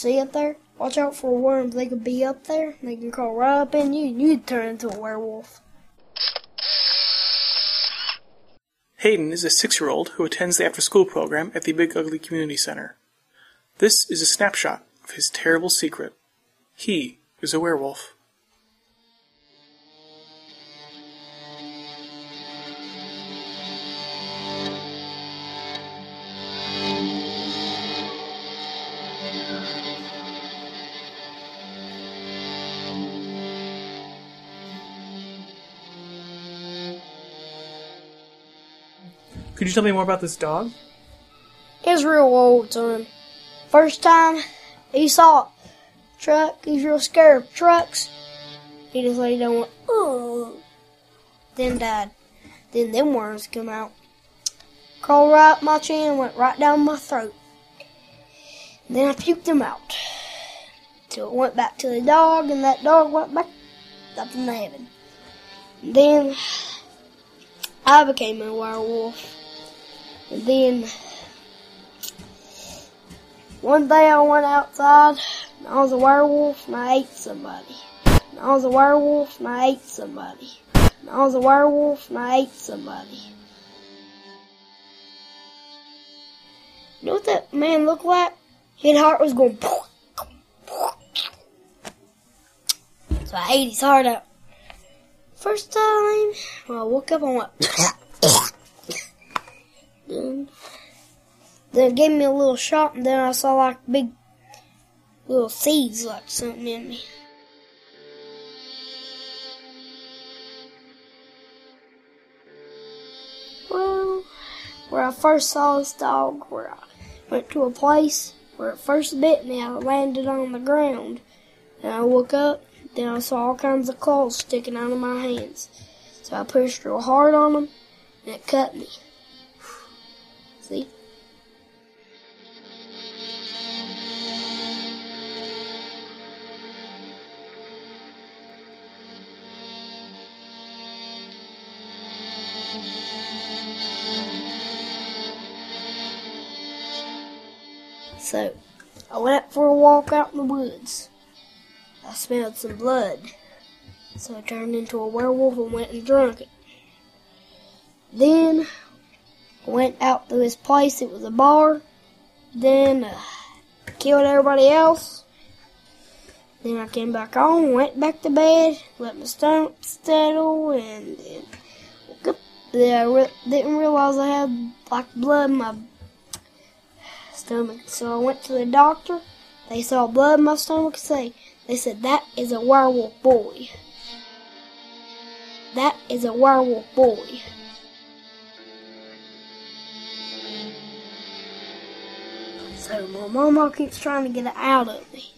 See up there? Watch out for worms. They could be up there. They can crawl right up in you, and you'd turn into a werewolf. Hayden is a six year old who attends the after school program at the Big Ugly Community Center. This is a snapshot of his terrible secret. He is a werewolf. Could you tell me more about this dog? It's real old him. First time he saw a truck, he's real scared of trucks. He just laid down and went. Then died. Then them worms come out. Crawled right up my chin went right down my throat. Then I puked them out. Till it went back to the dog, and that dog went back up in heaven. Then I became a werewolf. Then one day I went outside and I was a werewolf and I ate somebody. And I was a werewolf and I ate somebody. And I was a werewolf and I ate somebody. You know what that man looked like? His heart was going. So I ate his heart out. First time when I woke up, I went. it gave me a little shot, and then I saw like big little seeds, like something in me. Well, where I first saw this dog, where I went to a place where it first bit me, I landed on the ground, and I woke up. Then I saw all kinds of claws sticking out of my hands. So I pushed real hard on them, and it cut me. So, I went out for a walk out in the woods. I smelled some blood. So I turned into a werewolf and went and drank it. Then went out to this place. It was a bar. Then uh, killed everybody else. Then I came back home, went back to bed, let my stomach settle, and then woke up. Then I re- didn't realize I had like blood in my stomach. So I went to the doctor. They saw blood in my stomach. Say they said that is a werewolf boy. That is a werewolf boy. So my mama keeps trying to get it out of me.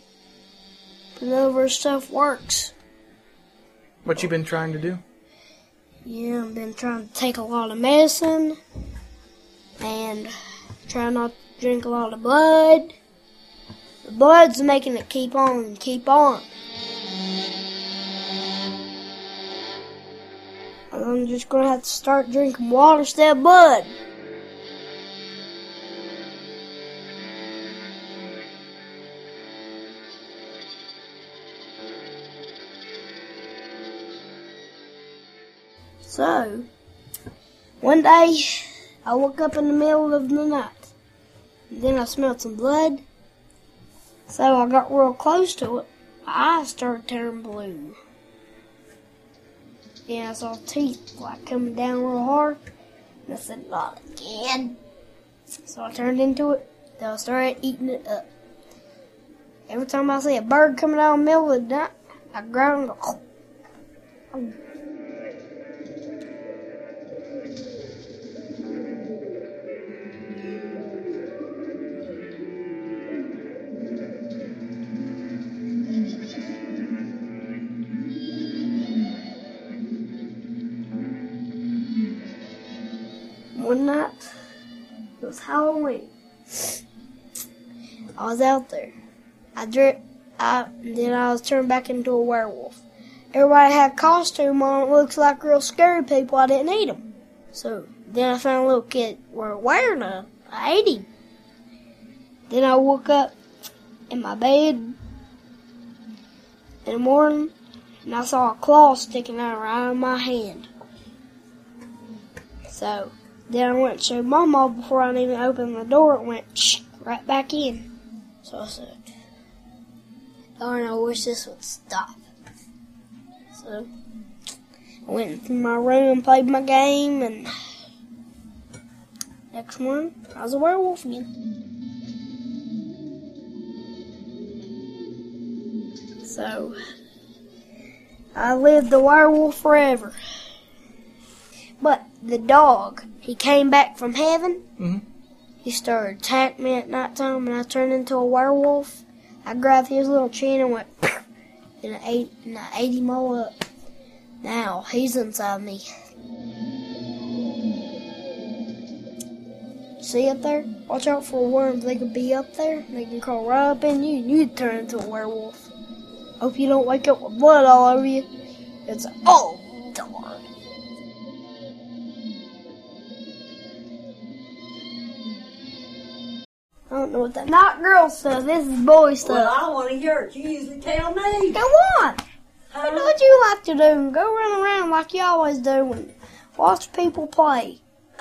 But none of her stuff works. What you been trying to do? Yeah, I've been trying to take a lot of medicine and try not to drink a lot of blood. The blood's making it keep on and keep on. I'm just gonna have to start drinking water instead of blood. So, one day I woke up in the middle of the night. Then I smelled some blood. So I got real close to it. My eyes started turning blue. Yeah, I saw teeth like coming down real hard. And I said, not again. So I turned into it. Then I started eating it up. Every time I see a bird coming out in the middle of the night, I grab and One night, it was Halloween. I was out there. I drip out, and then I was turned back into a werewolf. Everybody had costume on. It looks like real scary people. I didn't eat them. So then I found a little kid were wearing them. I ate him. Then I woke up, in my bed in the morning, and I saw a claw sticking out right of my hand. So then I went to Mama before I even opened the door. It went shh, right back in. So I said, "Darn, I wish this would stop." So I went to my room played my game, and next morning I was a werewolf again. So I lived the werewolf forever. The dog, he came back from heaven. Mhm. He started attacking me at night time, and I turned into a werewolf. I grabbed his little chin and went, and I ate, and I ate him all up. Now he's inside me. See up there? Watch out for worms. They could be up there. They can crawl right up in you, and you'd turn into a werewolf. Hope you don't wake up with blood all over you. It's oh don't know what that not girl stuff. This is boy Well, stuff. I want to hear it. You usually tell me. Go on. I know Huh? what you like to do. Go run around like you always do and watch people play.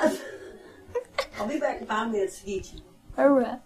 I'll be back in five minutes to get you. Alright.